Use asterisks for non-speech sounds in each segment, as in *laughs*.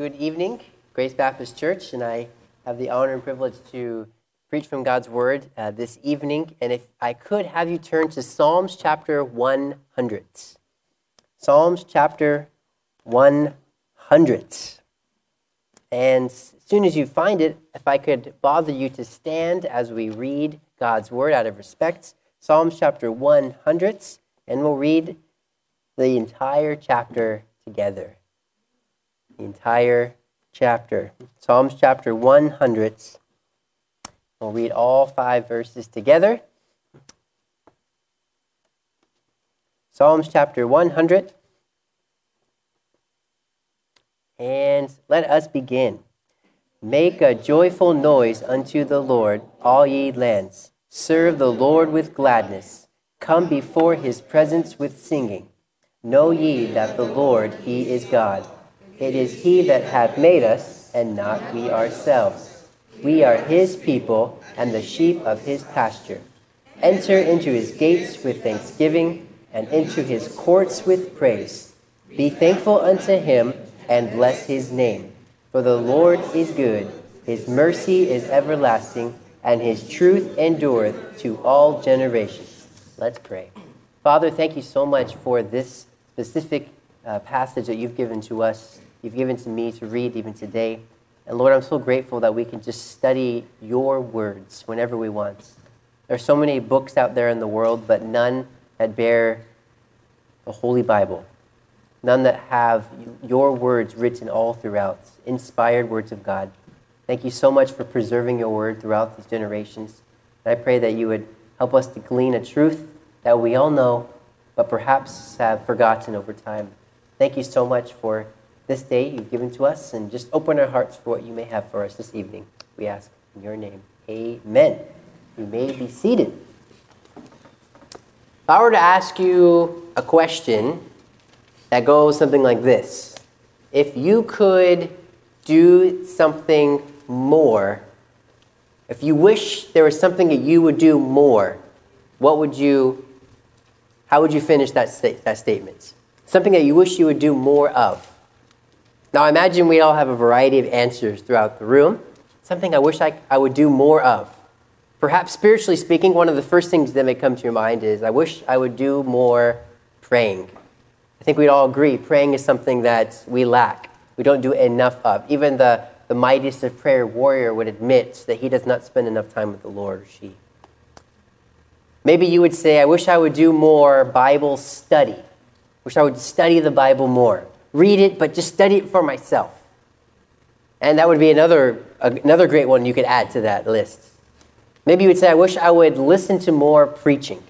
Good evening, Grace Baptist Church, and I have the honor and privilege to preach from God's Word uh, this evening. And if I could have you turn to Psalms chapter 100. Psalms chapter 100. And as soon as you find it, if I could bother you to stand as we read God's Word out of respect, Psalms chapter 100, and we'll read the entire chapter together. Entire chapter. Psalms chapter 100. We'll read all five verses together. Psalms chapter 100. And let us begin. Make a joyful noise unto the Lord, all ye lands. Serve the Lord with gladness. Come before his presence with singing. Know ye that the Lord, he is God. It is he that hath made us, and not we ourselves. We are his people, and the sheep of his pasture. Enter into his gates with thanksgiving, and into his courts with praise. Be thankful unto him, and bless his name. For the Lord is good, his mercy is everlasting, and his truth endureth to all generations. Let's pray. Father, thank you so much for this specific uh, passage that you've given to us, you've given to me to read even today. And Lord, I'm so grateful that we can just study your words whenever we want. There are so many books out there in the world, but none that bear the Holy Bible, none that have your words written all throughout, inspired words of God. Thank you so much for preserving your word throughout these generations. And I pray that you would help us to glean a truth that we all know but perhaps have forgotten over time. Thank you so much for this day you've given to us, and just open our hearts for what you may have for us this evening. We ask in your name. Amen. You may be seated. If I were to ask you a question that goes something like this If you could do something more, if you wish there was something that you would do more, what would you how would you finish that, sta- that statement? Something that you wish you would do more of. Now, I imagine we all have a variety of answers throughout the room. Something I wish I, I would do more of. Perhaps spiritually speaking, one of the first things that may come to your mind is I wish I would do more praying. I think we'd all agree praying is something that we lack. We don't do enough of. Even the, the mightiest of prayer warrior would admit that he does not spend enough time with the Lord or she. Maybe you would say, I wish I would do more Bible study. Wish I would study the Bible more. Read it, but just study it for myself. And that would be another, another great one you could add to that list. Maybe you would say, I wish I would listen to more preaching.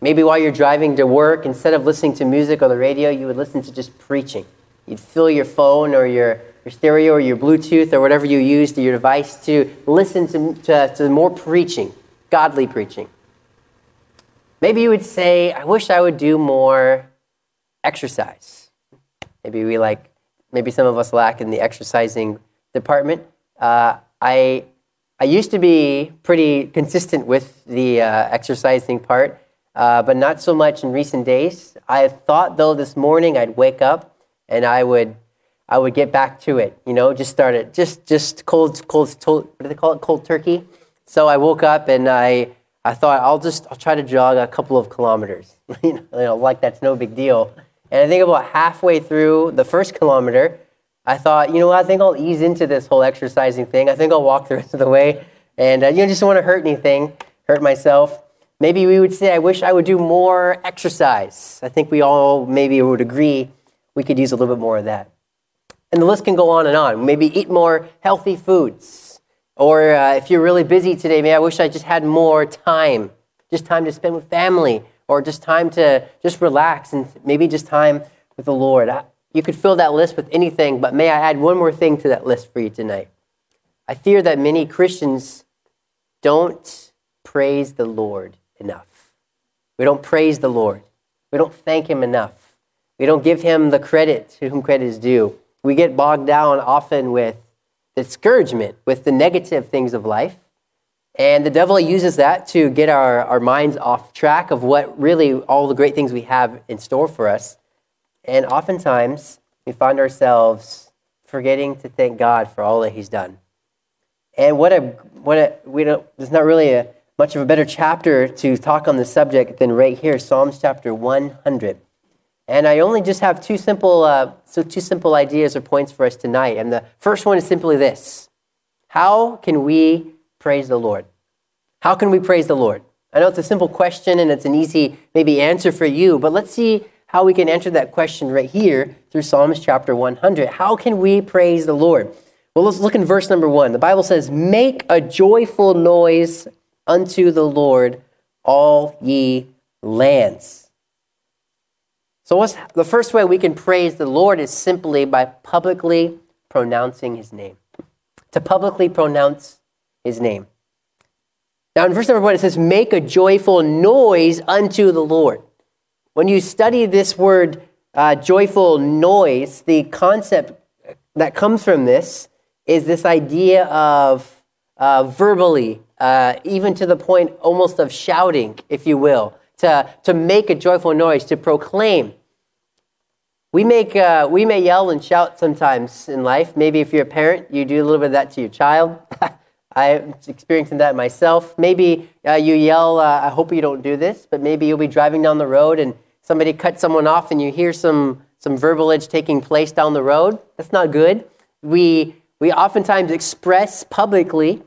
Maybe while you're driving to work, instead of listening to music or the radio, you would listen to just preaching. You'd fill your phone or your, your stereo or your Bluetooth or whatever you use to your device to listen to, to, to more preaching, godly preaching. Maybe you would say, I wish I would do more exercise. Maybe we like, maybe some of us lack in the exercising department. Uh, I, I used to be pretty consistent with the uh, exercising part, uh, but not so much in recent days. I thought though this morning I'd wake up and I would, I would get back to it. You know, just start it, just just cold, cold, cold what do they call it, cold turkey. So I woke up and I I thought I'll just I'll try to jog a couple of kilometers. *laughs* you know, like that's no big deal. And I think about halfway through the first kilometer, I thought, you know what? I think I'll ease into this whole exercising thing. I think I'll walk the *laughs* rest of the way, and uh, you know, just don't want to hurt anything, hurt myself. Maybe we would say, I wish I would do more exercise. I think we all maybe would agree we could use a little bit more of that. And the list can go on and on. Maybe eat more healthy foods or uh, if you're really busy today, maybe I wish I just had more time, just time to spend with family, or just time to just relax and maybe just time with the Lord. You could fill that list with anything, but may I add one more thing to that list for you tonight? I fear that many Christians don't praise the Lord enough. We don't praise the Lord. We don't thank Him enough. We don't give Him the credit to whom credit is due. We get bogged down often with discouragement with the negative things of life. And the devil uses that to get our, our minds off track of what really all the great things we have in store for us. And oftentimes we find ourselves forgetting to thank God for all that He's done. And what a what a we don't there's not really a much of a better chapter to talk on the subject than right here, Psalms chapter 100. And I only just have two simple uh, so two simple ideas or points for us tonight. And the first one is simply this: How can we praise the Lord? How can we praise the Lord? I know it's a simple question and it's an easy maybe answer for you, but let's see how we can answer that question right here through Psalms chapter 100. How can we praise the Lord? Well, let's look in verse number one. The Bible says, Make a joyful noise unto the Lord, all ye lands. So, what's the first way we can praise the Lord is simply by publicly pronouncing his name. To publicly pronounce his name. Now, in verse number one, it says, Make a joyful noise unto the Lord. When you study this word, uh, joyful noise, the concept that comes from this is this idea of uh, verbally, uh, even to the point almost of shouting, if you will, to, to make a joyful noise, to proclaim. We, make, uh, we may yell and shout sometimes in life. Maybe if you're a parent, you do a little bit of that to your child. *laughs* I'm experiencing that myself. Maybe uh, you yell, uh, I hope you don't do this, but maybe you'll be driving down the road and somebody cuts someone off and you hear some, some verbalage taking place down the road. That's not good. We, we oftentimes express publicly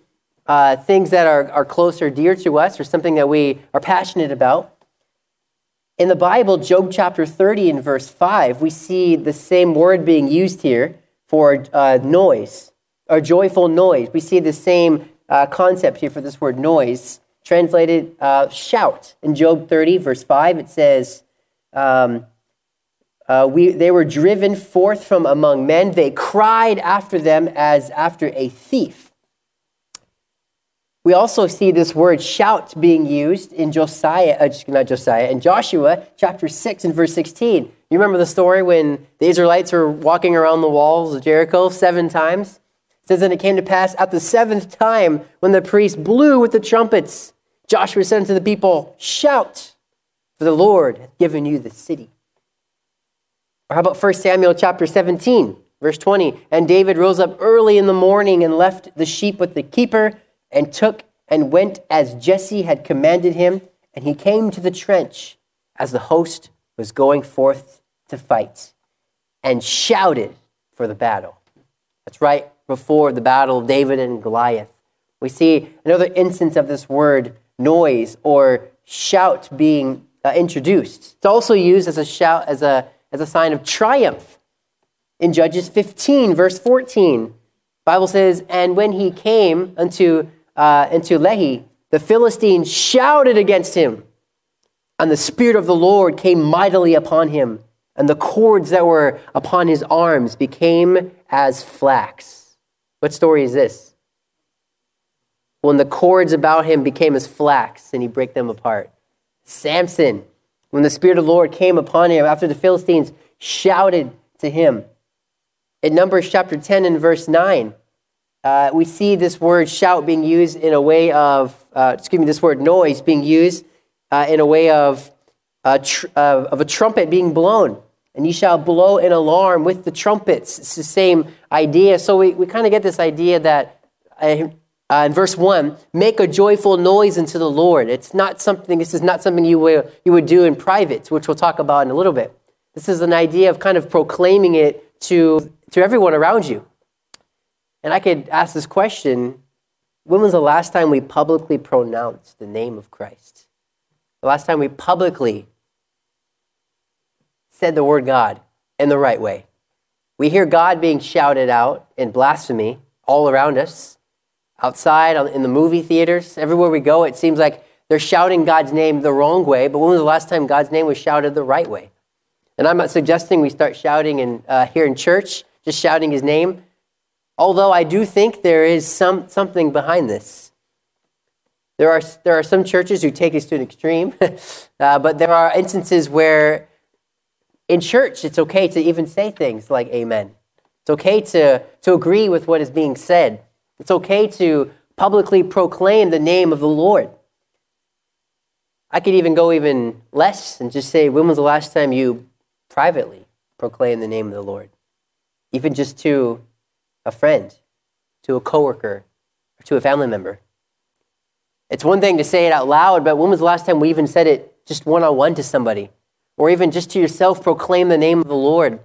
uh, things that are, are close or dear to us or something that we are passionate about. In the Bible, Job chapter 30 and verse 5, we see the same word being used here for uh, noise or joyful noise. We see the same uh, concept here for this word noise, translated uh, shout. In Job 30, verse 5, it says, um, uh, we, They were driven forth from among men. They cried after them as after a thief. We also see this word shout being used in Josiah, uh, not Josiah, in Joshua chapter 6 and verse 16. You remember the story when the Israelites were walking around the walls of Jericho seven times? Says, And it came to pass at the seventh time when the priest blew with the trumpets, Joshua said unto the people, Shout, for the Lord hath given you the city. Or how about 1 Samuel chapter 17, verse 20? And David rose up early in the morning and left the sheep with the keeper and took and went as Jesse had commanded him. And he came to the trench as the host was going forth to fight and shouted for the battle. That's right before the battle of David and Goliath. We see another instance of this word noise or shout being uh, introduced. It's also used as a shout as a as a sign of triumph. In Judges 15 verse 14, Bible says, "And when he came unto uh, Lehi, the Philistines shouted against him, and the spirit of the Lord came mightily upon him, and the cords that were upon his arms became as flax." What story is this? When the cords about him became as flax and he brake them apart. Samson, when the Spirit of the Lord came upon him after the Philistines shouted to him. In Numbers chapter 10 and verse 9, uh, we see this word shout being used in a way of, uh, excuse me, this word noise being used uh, in a way of, uh, tr- of a trumpet being blown and ye shall blow an alarm with the trumpets. It's the same idea. So we, we kind of get this idea that uh, uh, in verse 1, make a joyful noise unto the Lord. It's not something, this is not something you, will, you would do in private, which we'll talk about in a little bit. This is an idea of kind of proclaiming it to, to everyone around you. And I could ask this question when was the last time we publicly pronounced the name of Christ? The last time we publicly said the word God in the right way. We hear God being shouted out in blasphemy all around us, outside, in the movie theaters, everywhere we go. It seems like they're shouting God's name the wrong way, but when was the last time God's name was shouted the right way? And I'm not suggesting we start shouting in, uh, here in church, just shouting his name, although I do think there is some, something behind this. There are, there are some churches who take this to an extreme, *laughs* uh, but there are instances where in church, it's okay to even say things like amen. It's okay to, to agree with what is being said. It's okay to publicly proclaim the name of the Lord. I could even go even less and just say, when was the last time you privately proclaimed the name of the Lord? Even just to a friend, to a coworker, or to a family member. It's one thing to say it out loud, but when was the last time we even said it just one on one to somebody? Or even just to yourself, proclaim the name of the Lord.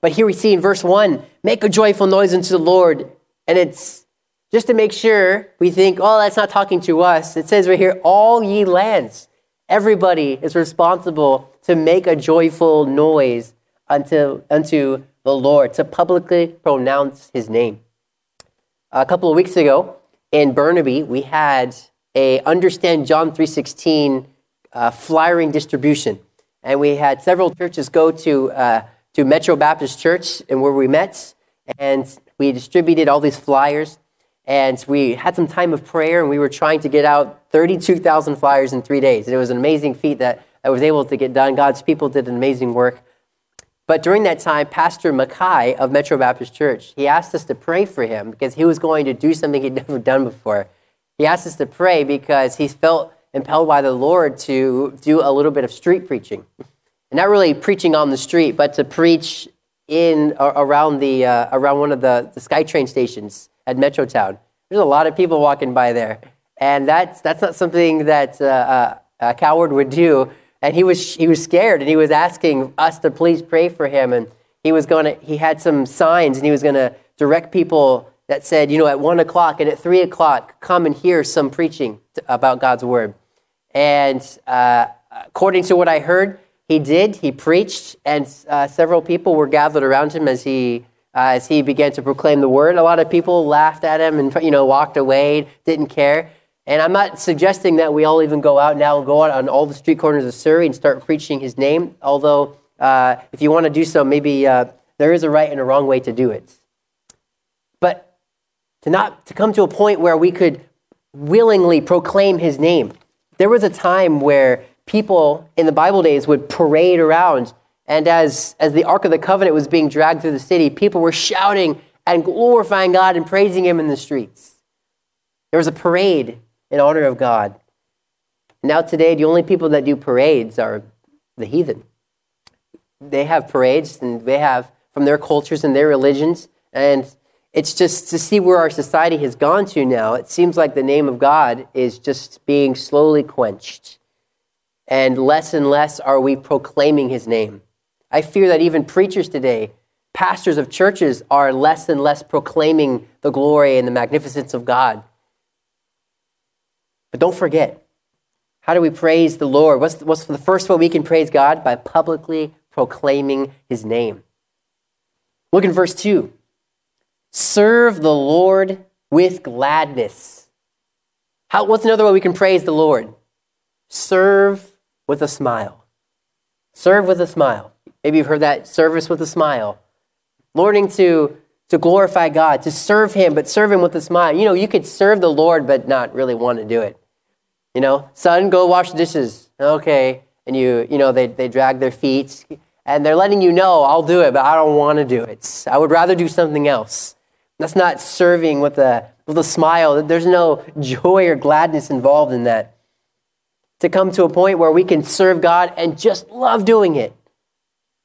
But here we see in verse 1 make a joyful noise unto the Lord. And it's just to make sure we think, oh, that's not talking to us. It says right here, all ye lands. Everybody is responsible to make a joyful noise unto, unto the Lord, to publicly pronounce his name. A couple of weeks ago in Burnaby, we had a Understand John 3.16 uh, flyering distribution. And we had several churches go to, uh, to Metro Baptist Church and where we met. And we distributed all these flyers. And we had some time of prayer, and we were trying to get out 32,000 flyers in three days. it was an amazing feat that I was able to get done. God's people did an amazing work. But during that time, Pastor Mackay of Metro Baptist Church, he asked us to pray for him because he was going to do something he'd *laughs* never done before. He asked us to pray because he felt impelled by the Lord to do a little bit of street preaching. And not really preaching on the street, but to preach in around the uh, around one of the, the SkyTrain stations at Metrotown. There's a lot of people walking by there, and that's that's not something that uh, uh, a coward would do. And he was he was scared, and he was asking us to please pray for him. And he was going to he had some signs, and he was going to direct people that said, you know, at one o'clock and at three o'clock, come and hear some preaching about God's word. And uh, according to what I heard, he did. He preached, and uh, several people were gathered around him as he uh, as he began to proclaim the word. A lot of people laughed at him and you know walked away, didn't care. And I'm not suggesting that we all even go out now and go out on all the street corners of Surrey and start preaching his name. Although, uh, if you want to do so, maybe uh, there is a right and a wrong way to do it. But to not to come to a point where we could willingly proclaim his name. There was a time where people in the Bible days would parade around, and as, as the Ark of the Covenant was being dragged through the city, people were shouting and glorifying God and praising Him in the streets. There was a parade in honor of God. Now, today, the only people that do parades are the heathen. They have parades and they have from their cultures and their religions. And it's just to see where our society has gone to now. It seems like the name of God is just being slowly quenched and less and less are we proclaiming his name. I fear that even preachers today, pastors of churches, are less and less proclaiming the glory and the magnificence of God. But don't forget, how do we praise the Lord? What's, what's the first way we can praise God? By publicly proclaiming his name. Look in verse 2. Serve the Lord with gladness. How, what's another way we can praise the Lord? Serve with a smile. Serve with a smile. Maybe you've heard that service with a smile. Learning to, to glorify God, to serve Him, but serve Him with a smile. You know, you could serve the Lord, but not really want to do it. You know, son, go wash the dishes. Okay. And you, you know, they, they drag their feet and they're letting you know, I'll do it, but I don't want to do it. I would rather do something else. That's not serving with a, with a smile. There's no joy or gladness involved in that to come to a point where we can serve God and just love doing it.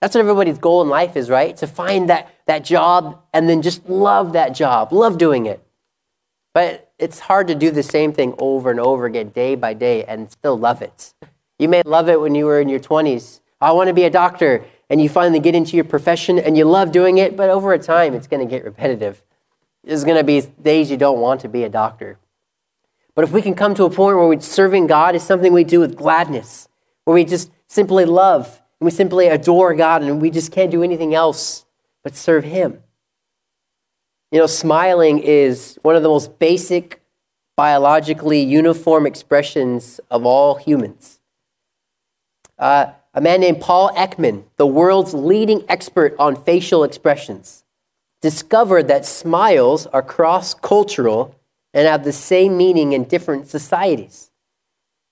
That's what everybody's goal in life is, right? To find that, that job and then just love that job, love doing it. But it's hard to do the same thing over and over again, day by day, and still love it. You may love it when you were in your 20s. I want to be a doctor. And you finally get into your profession and you love doing it, but over time, it's going to get repetitive. There's going to be days you don't want to be a doctor. But if we can come to a point where serving God is something we do with gladness, where we just simply love and we simply adore God and we just can't do anything else but serve Him. You know, smiling is one of the most basic, biologically uniform expressions of all humans. Uh, a man named Paul Ekman, the world's leading expert on facial expressions, discovered that smiles are cross cultural and have the same meaning in different societies.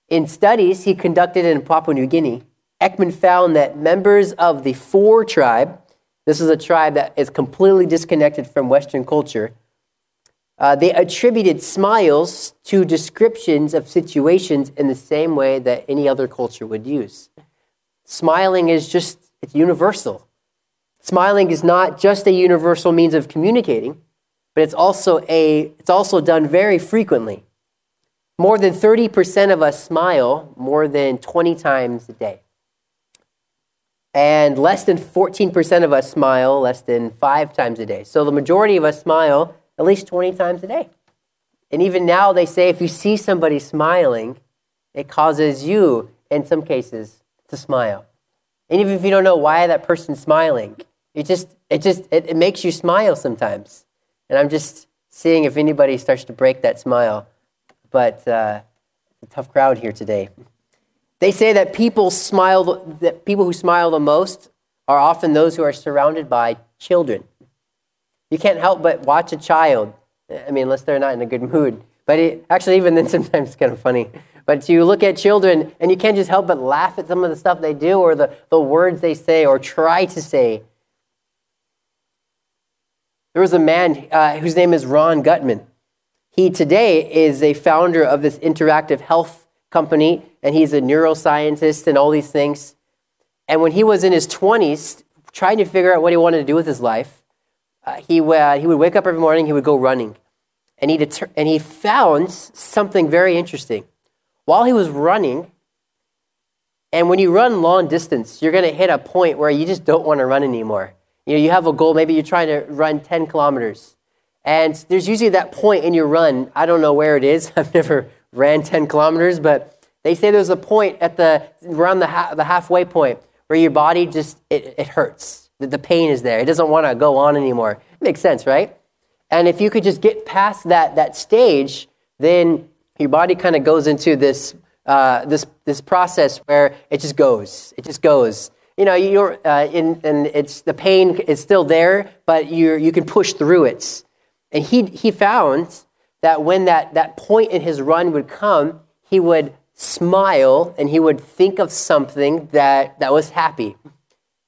In studies he conducted in Papua New Guinea, Ekman found that members of the Fore tribe, this is a tribe that is completely disconnected from Western culture, uh, they attributed smiles to descriptions of situations in the same way that any other culture would use. Smiling is just, it's universal. Smiling is not just a universal means of communicating, but it's also, a, it's also done very frequently. More than 30% of us smile more than 20 times a day. And less than 14% of us smile less than five times a day. So the majority of us smile at least 20 times a day. And even now, they say if you see somebody smiling, it causes you, in some cases, to smile. And even if you don't know why that person's smiling, it just, it just, it, it makes you smile sometimes. And I'm just seeing if anybody starts to break that smile. But uh, a tough crowd here today. They say that people smile, that people who smile the most are often those who are surrounded by children. You can't help but watch a child. I mean, unless they're not in a good mood. But it, actually, even then, *laughs* sometimes it's kind of funny. But you look at children and you can't just help but laugh at some of the stuff they do or the, the words they say or try to say. There was a man uh, whose name is Ron Gutman. He today is a founder of this interactive health company, and he's a neuroscientist and all these things. And when he was in his 20s, trying to figure out what he wanted to do with his life, uh, he, uh, he would wake up every morning, he would go running. And he, deter- and he found something very interesting. While he was running, and when you run long distance, you're going to hit a point where you just don't want to run anymore. You know, you have a goal, maybe you're trying to run 10 kilometers. And there's usually that point in your run. I don't know where it is. *laughs* I've never ran 10 kilometers, but they say there's a point at the around the, ha- the halfway point where your body just it, it hurts. The, the pain is there. It doesn't want to go on anymore. It makes sense, right? And if you could just get past that that stage, then your body kind of goes into this uh, this this process where it just goes. It just goes you know, you're uh, in, and it's the pain is still there, but you you can push through it. And he he found that when that that point in his run would come, he would smile and he would think of something that that was happy.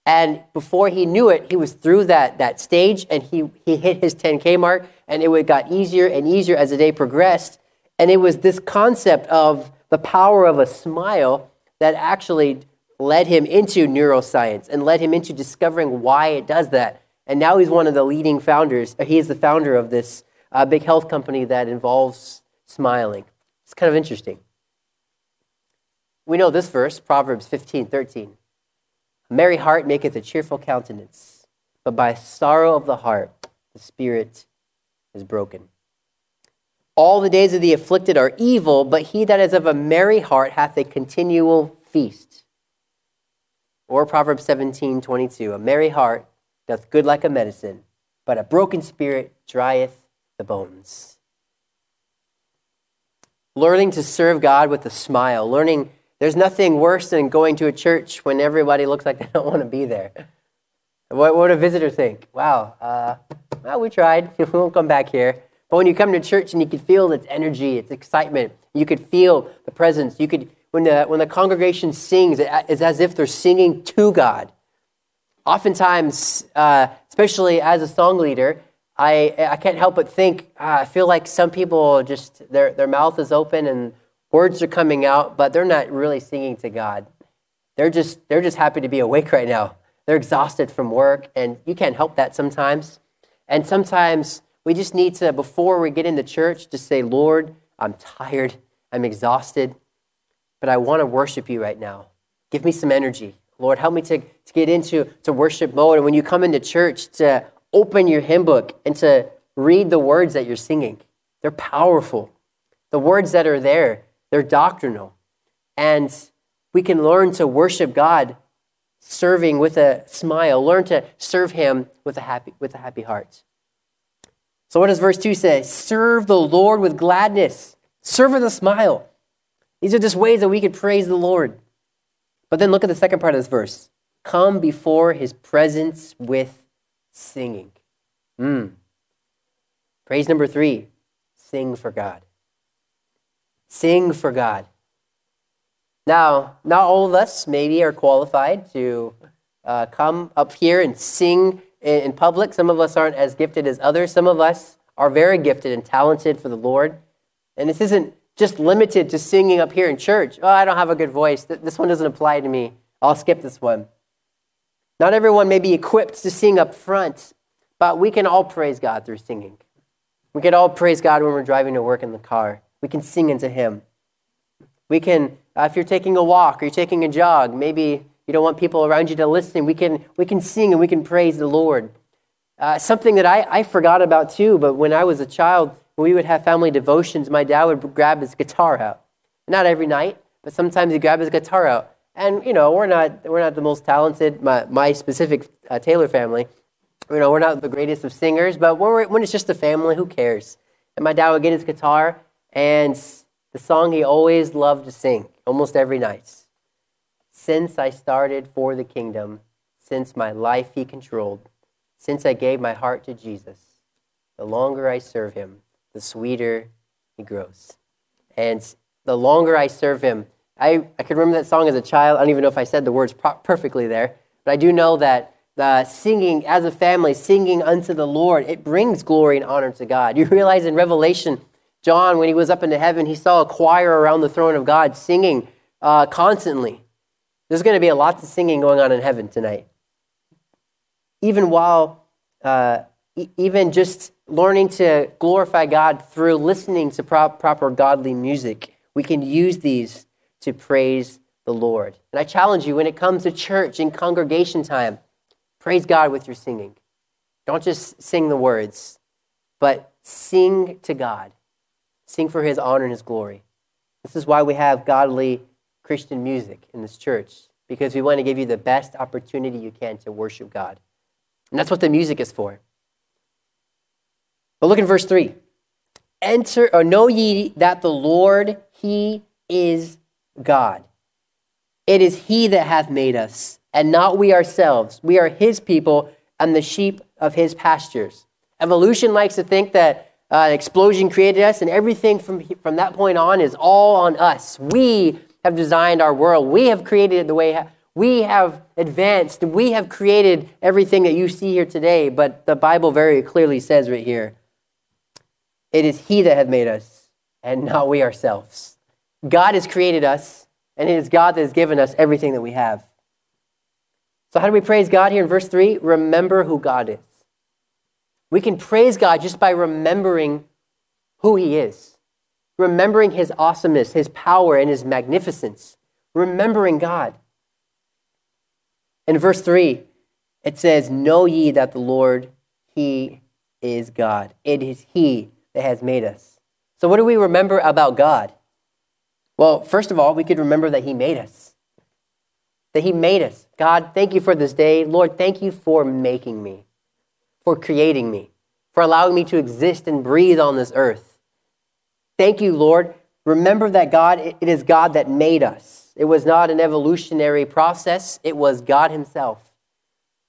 And before he knew it, he was through that that stage, and he he hit his 10k mark, and it got easier and easier as the day progressed. And it was this concept of the power of a smile that actually led him into neuroscience and led him into discovering why it does that. And now he's one of the leading founders. He is the founder of this uh, big health company that involves smiling. It's kind of interesting. We know this verse, Proverbs 15 13. A merry heart maketh a cheerful countenance, but by sorrow of the heart the spirit is broken. All the days of the afflicted are evil, but he that is of a merry heart hath a continual feast. Or Proverbs 17, 22. A merry heart doth good like a medicine, but a broken spirit drieth the bones. Learning to serve God with a smile. Learning there's nothing worse than going to a church when everybody looks like they don't want to be there. What would a visitor think? Wow, uh, well, we tried. *laughs* we won't come back here. But when you come to church and you can feel its energy, its excitement, you could feel the presence, you could when the, when the congregation sings, it's as if they're singing to God. Oftentimes, uh, especially as a song leader, I, I can't help but think, uh, I feel like some people just, their, their mouth is open and words are coming out, but they're not really singing to God. They're just, they're just happy to be awake right now. They're exhausted from work, and you can't help that sometimes. And sometimes we just need to, before we get into church, just say, Lord, I'm tired, I'm exhausted but I want to worship you right now. Give me some energy. Lord, help me to, to get into to worship mode. And when you come into church, to open your hymn book and to read the words that you're singing. They're powerful. The words that are there, they're doctrinal. And we can learn to worship God serving with a smile, learn to serve him with a happy, with a happy heart. So what does verse 2 say? Serve the Lord with gladness. Serve with a smile. These are just ways that we could praise the Lord. But then look at the second part of this verse come before his presence with singing. Mm. Praise number three sing for God. Sing for God. Now, not all of us maybe are qualified to uh, come up here and sing in, in public. Some of us aren't as gifted as others. Some of us are very gifted and talented for the Lord. And this isn't just limited to singing up here in church. Oh, I don't have a good voice. This one doesn't apply to me. I'll skip this one. Not everyone may be equipped to sing up front, but we can all praise God through singing. We can all praise God when we're driving to work in the car. We can sing into Him. We can, uh, if you're taking a walk or you're taking a jog, maybe you don't want people around you to listen, we can, we can sing and we can praise the Lord. Uh, something that I, I forgot about too, but when I was a child, we would have family devotions, my dad would grab his guitar out. Not every night, but sometimes he'd grab his guitar out. And, you know, we're not, we're not the most talented, my, my specific uh, Taylor family, you know, we're not the greatest of singers, but when, when it's just a family, who cares? And my dad would get his guitar, and the song he always loved to sing, almost every night. Since I started for the kingdom, since my life he controlled, since I gave my heart to Jesus, the longer I serve him, the sweeter he grows. And the longer I serve him, I, I can remember that song as a child. I don't even know if I said the words pro- perfectly there, but I do know that the singing as a family, singing unto the Lord, it brings glory and honor to God. You realize in Revelation, John, when he was up into heaven, he saw a choir around the throne of God singing uh, constantly. There's going to be a lot of singing going on in heaven tonight. Even while, uh, even just learning to glorify God through listening to proper godly music, we can use these to praise the Lord. And I challenge you when it comes to church and congregation time, praise God with your singing. Don't just sing the words, but sing to God. Sing for his honor and his glory. This is why we have godly Christian music in this church, because we want to give you the best opportunity you can to worship God. And that's what the music is for. But look in verse 3. Enter or know ye that the Lord, he is God. It is he that hath made us, and not we ourselves. We are his people and the sheep of his pastures. Evolution likes to think that uh, an explosion created us, and everything from, from that point on is all on us. We have designed our world. We have created it the way we have advanced. We have created everything that you see here today. But the Bible very clearly says right here it is He that hath made us, and not we ourselves. God has created us, and it is God that has given us everything that we have. So, how do we praise God here in verse 3? Remember who God is. We can praise God just by remembering who He is, remembering His awesomeness, His power, and His magnificence. Remembering God. In verse 3, it says, Know ye that the Lord, He is God. It is He that has made us. So, what do we remember about God? Well, first of all, we could remember that He made us. That He made us. God, thank you for this day. Lord, thank you for making me, for creating me, for allowing me to exist and breathe on this earth. Thank you, Lord. Remember that God, it is God that made us. It was not an evolutionary process, it was God Himself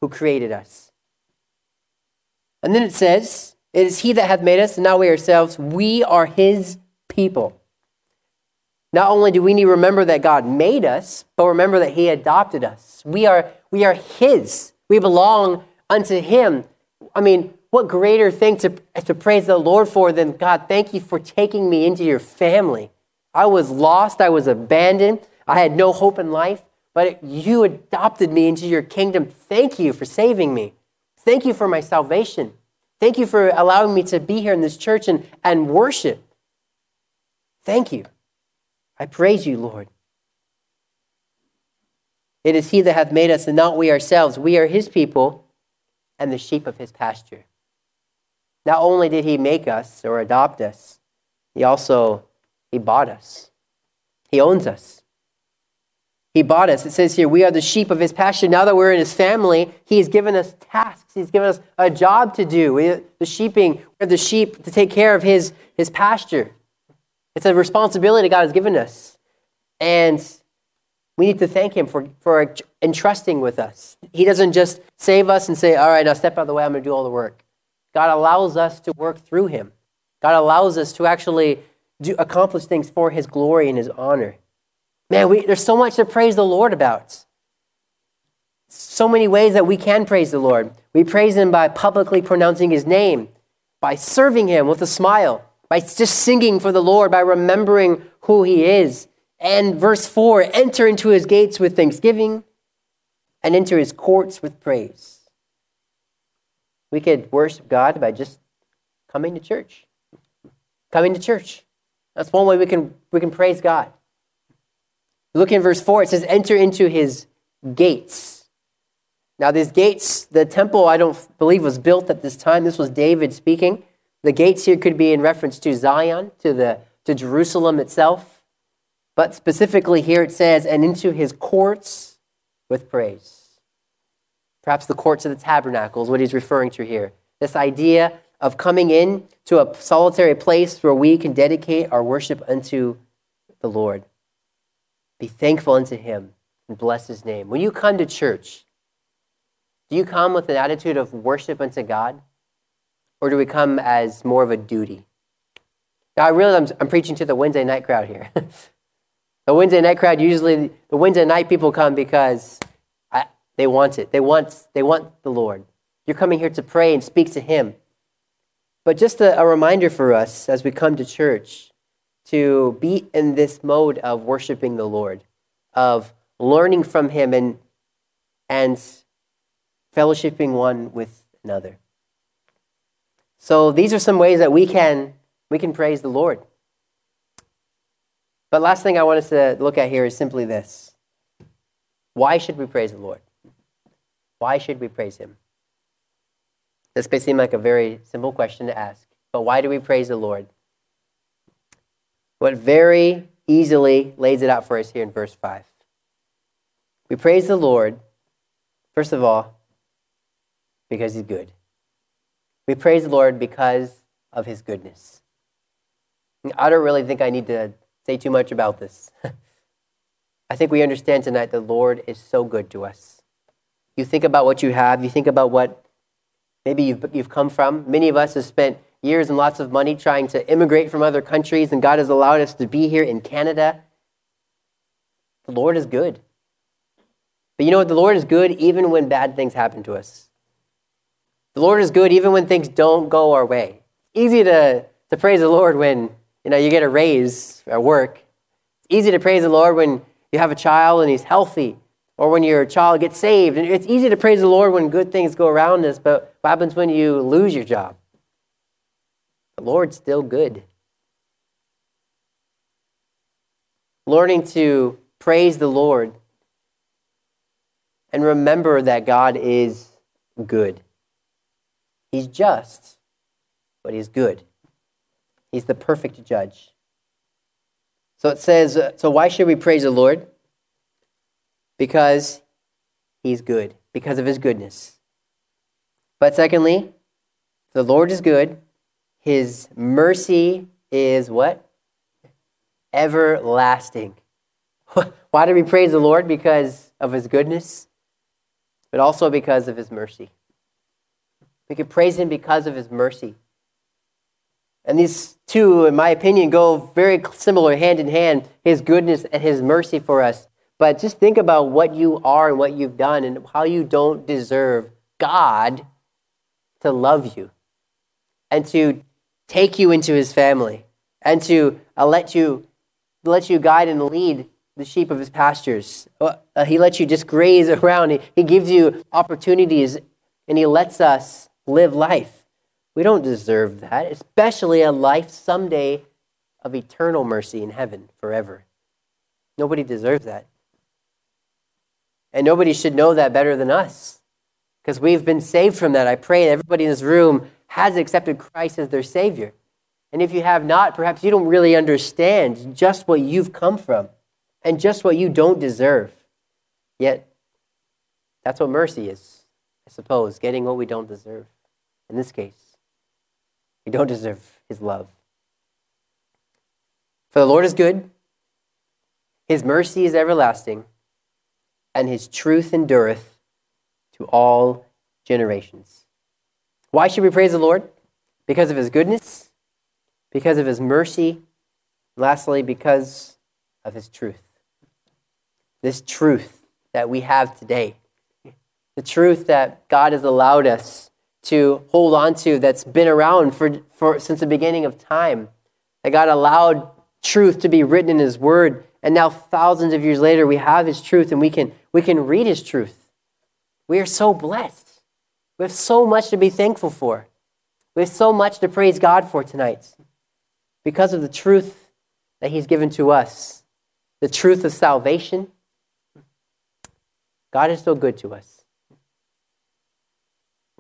who created us. And then it says, It is He that hath made us, and now we ourselves, we are His people. Not only do we need to remember that God made us, but remember that He adopted us. We are, we are His. We belong unto Him. I mean, what greater thing to, to praise the Lord for than God, thank you for taking me into your family. I was lost, I was abandoned, I had no hope in life, but you adopted me into your kingdom. Thank you for saving me. Thank you for my salvation. Thank you for allowing me to be here in this church and, and worship. Thank you. I praise you, Lord. It is He that hath made us, and not we ourselves. We are His people and the sheep of His pasture. Not only did He make us or adopt us, He also He bought us. He owns us. He bought us. It says here, we are the sheep of his pasture. Now that we're in his family, he has given us tasks. He's given us a job to do. We, the sheeping, we are the sheep to take care of his, his pasture. It's a responsibility God has given us. And we need to thank Him for, for entrusting with us. He doesn't just save us and say, All right, now step out of the way, I'm going to do all the work. God allows us to work through Him. God allows us to actually do, accomplish things for His glory and His honor. Man, we, there's so much to praise the Lord about. So many ways that we can praise the Lord. We praise Him by publicly pronouncing His name, by serving Him with a smile, by just singing for the Lord, by remembering who He is. And verse 4 enter into His gates with thanksgiving and enter His courts with praise. We could worship God by just coming to church, Coming to church. That's one way we can, we can praise God. Look in verse 4, it says, enter into his gates. Now, these gates, the temple, I don't believe, was built at this time. This was David speaking. The gates here could be in reference to Zion, to, the, to Jerusalem itself. But specifically here it says, and into his courts with praise. Perhaps the courts of the tabernacle is what he's referring to here. This idea of coming in to a solitary place where we can dedicate our worship unto the Lord. Be thankful unto him and bless his name. When you come to church, do you come with an attitude of worship unto God? Or do we come as more of a duty? Now, I realize I'm, I'm preaching to the Wednesday night crowd here. *laughs* the Wednesday night crowd, usually, the Wednesday night people come because I, they want it. They want, they want the Lord. You're coming here to pray and speak to Him. But just a, a reminder for us as we come to church to be in this mode of worshiping the Lord, of learning from Him and, and fellowshipping one with another. So these are some ways that we can, we can praise the Lord. But last thing I want us to look at here is simply this. Why should we praise the Lord? Why should we praise Him? This may seem like a very simple question to ask, but why do we praise the Lord? What very easily lays it out for us here in verse 5. We praise the Lord, first of all, because he's good. We praise the Lord because of his goodness. I don't really think I need to say too much about this. *laughs* I think we understand tonight the Lord is so good to us. You think about what you have, you think about what maybe you've, you've come from. Many of us have spent years and lots of money trying to immigrate from other countries, and God has allowed us to be here in Canada. The Lord is good. But you know what? The Lord is good even when bad things happen to us. The Lord is good even when things don't go our way. easy to, to praise the Lord when you know you get a raise at work. It's easy to praise the Lord when you have a child and he's healthy or when your child gets saved. And it's easy to praise the Lord when good things go around us, but what happens when you lose your job? The Lord's still good. Learning to praise the Lord and remember that God is good. He's just, but He's good. He's the perfect judge. So it says, uh, so why should we praise the Lord? because he's good, because of his goodness. But secondly, the Lord is good. His mercy is what? Everlasting. *laughs* Why do we praise the Lord? Because of his goodness, but also because of his mercy. We could praise him because of his mercy. And these two, in my opinion, go very similar hand in hand his goodness and his mercy for us. But just think about what you are and what you've done and how you don't deserve God to love you and to take you into his family and to uh, let you let you guide and lead the sheep of his pastures. Uh, he lets you just graze *laughs* around. He gives you opportunities and he lets us live life. We don't deserve that, especially a life someday of eternal mercy in heaven forever. Nobody deserves that. And nobody should know that better than us because we've been saved from that. I pray everybody in this room has accepted Christ as their Savior. And if you have not, perhaps you don't really understand just what you've come from and just what you don't deserve. Yet, that's what mercy is, I suppose, getting what we don't deserve. In this case, we don't deserve His love. For the Lord is good, His mercy is everlasting and his truth endureth to all generations. Why should we praise the Lord? Because of his goodness, because of his mercy, lastly, because of his truth. This truth that we have today, the truth that God has allowed us to hold on to that's been around for, for since the beginning of time. That God allowed truth to be written in his word and now, thousands of years later, we have his truth and we can, we can read his truth. We are so blessed. We have so much to be thankful for. We have so much to praise God for tonight. because of the truth that He's given to us, the truth of salvation. God is so good to us.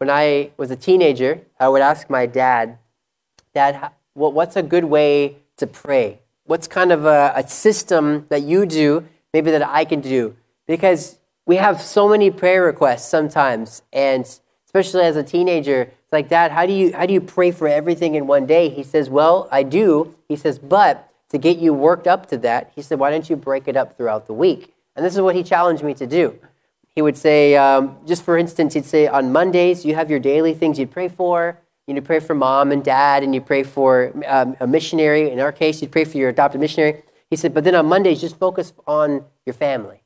When I was a teenager, I would ask my dad, Dad, what's a good way to pray? What's kind of a, a system that you do, maybe that I can do? Because we have so many prayer requests sometimes, and especially as a teenager, it's like, Dad, how do you how do you pray for everything in one day? He says, Well, I do. He says, but to get you worked up to that, he said, why don't you break it up throughout the week? And this is what he challenged me to do. He would say, um, just for instance, he'd say, on Mondays, you have your daily things you'd pray for. You pray for mom and dad, and you pray for um, a missionary. In our case, you'd pray for your adopted missionary. He said, but then on Mondays, just focus on your family,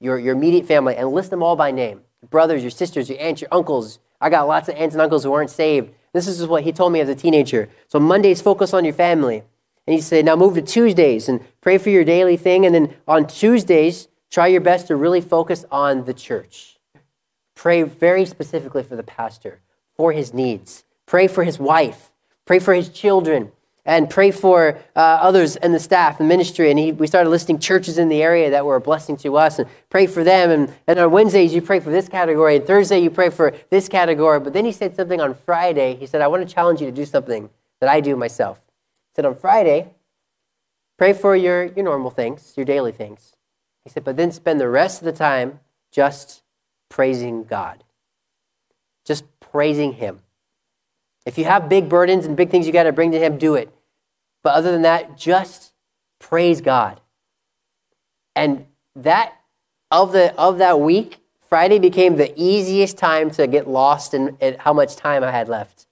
your, your immediate family, and list them all by name. Brothers, your sisters, your aunts, your uncles. I got lots of aunts and uncles who aren't saved. This is what he told me as a teenager. So Mondays, focus on your family. And he said, now move to Tuesdays and pray for your daily thing. And then on Tuesdays, try your best to really focus on the church. Pray very specifically for the pastor, for his needs. Pray for his wife. Pray for his children. And pray for uh, others and the staff and ministry. And he, we started listing churches in the area that were a blessing to us and pray for them. And, and on Wednesdays, you pray for this category. And Thursday, you pray for this category. But then he said something on Friday. He said, I want to challenge you to do something that I do myself. He said, on Friday, pray for your, your normal things, your daily things. He said, but then spend the rest of the time just praising God, just praising Him. If you have big burdens and big things you got to bring to Him, do it. But other than that, just praise God. And that of the of that week, Friday became the easiest time to get lost in, in how much time I had left.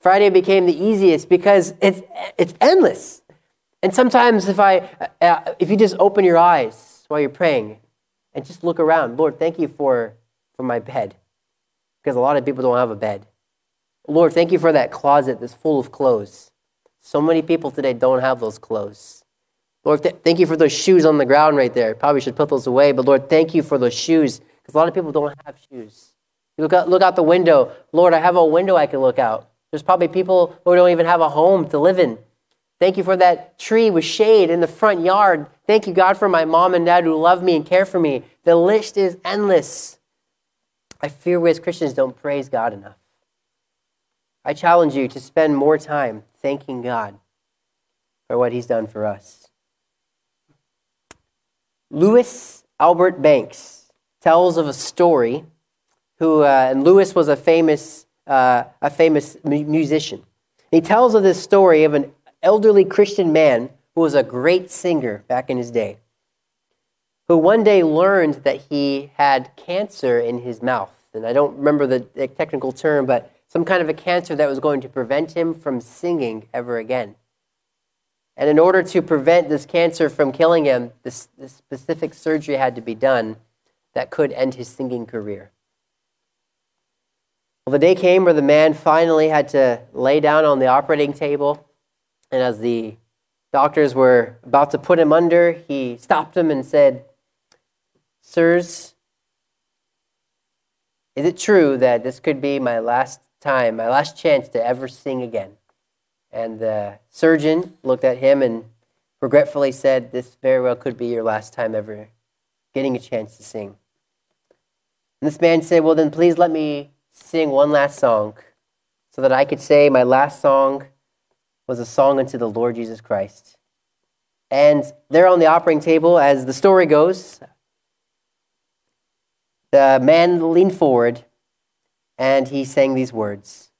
Friday became the easiest because it's it's endless. And sometimes if I uh, if you just open your eyes while you're praying and just look around, Lord, thank you for for my bed. Because a lot of people don't have a bed. Lord, thank you for that closet that's full of clothes. So many people today don't have those clothes. Lord, th- thank you for those shoes on the ground right there. Probably should put those away, but Lord, thank you for those shoes because a lot of people don't have shoes. You look out, look out the window. Lord, I have a window I can look out. There's probably people who don't even have a home to live in. Thank you for that tree with shade in the front yard. Thank you, God, for my mom and dad who love me and care for me. The list is endless. I fear we as Christians don't praise God enough. I challenge you to spend more time thanking God for what He's done for us. Louis Albert Banks tells of a story who, uh, and Louis was a famous, uh, a famous musician. He tells of this story of an elderly Christian man who was a great singer back in his day, who one day learned that he had cancer in his mouth. And I don't remember the technical term, but some kind of a cancer that was going to prevent him from singing ever again. And in order to prevent this cancer from killing him, this, this specific surgery had to be done that could end his singing career. Well, the day came where the man finally had to lay down on the operating table. And as the doctors were about to put him under, he stopped them and said, Sirs, is it true that this could be my last time, my last chance to ever sing again. And the surgeon looked at him and regretfully said, This very well could be your last time ever getting a chance to sing. And this man said, Well, then please let me sing one last song so that I could say my last song was a song unto the Lord Jesus Christ. And there on the operating table, as the story goes, the man leaned forward and he sang these words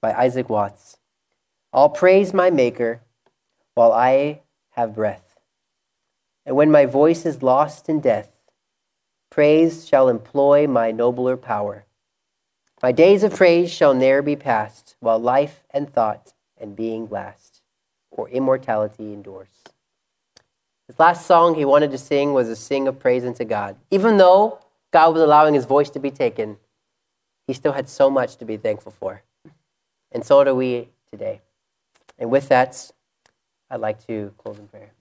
by Isaac Watts I'll praise my Maker while I have breath. And when my voice is lost in death, praise shall employ my nobler power. My days of praise shall ne'er be past, while life and thought and being last, or immortality endures. His last song he wanted to sing was a sing of praise unto God. Even though God was allowing his voice to be taken, he still had so much to be thankful for. And so do we today. And with that, I'd like to close in prayer.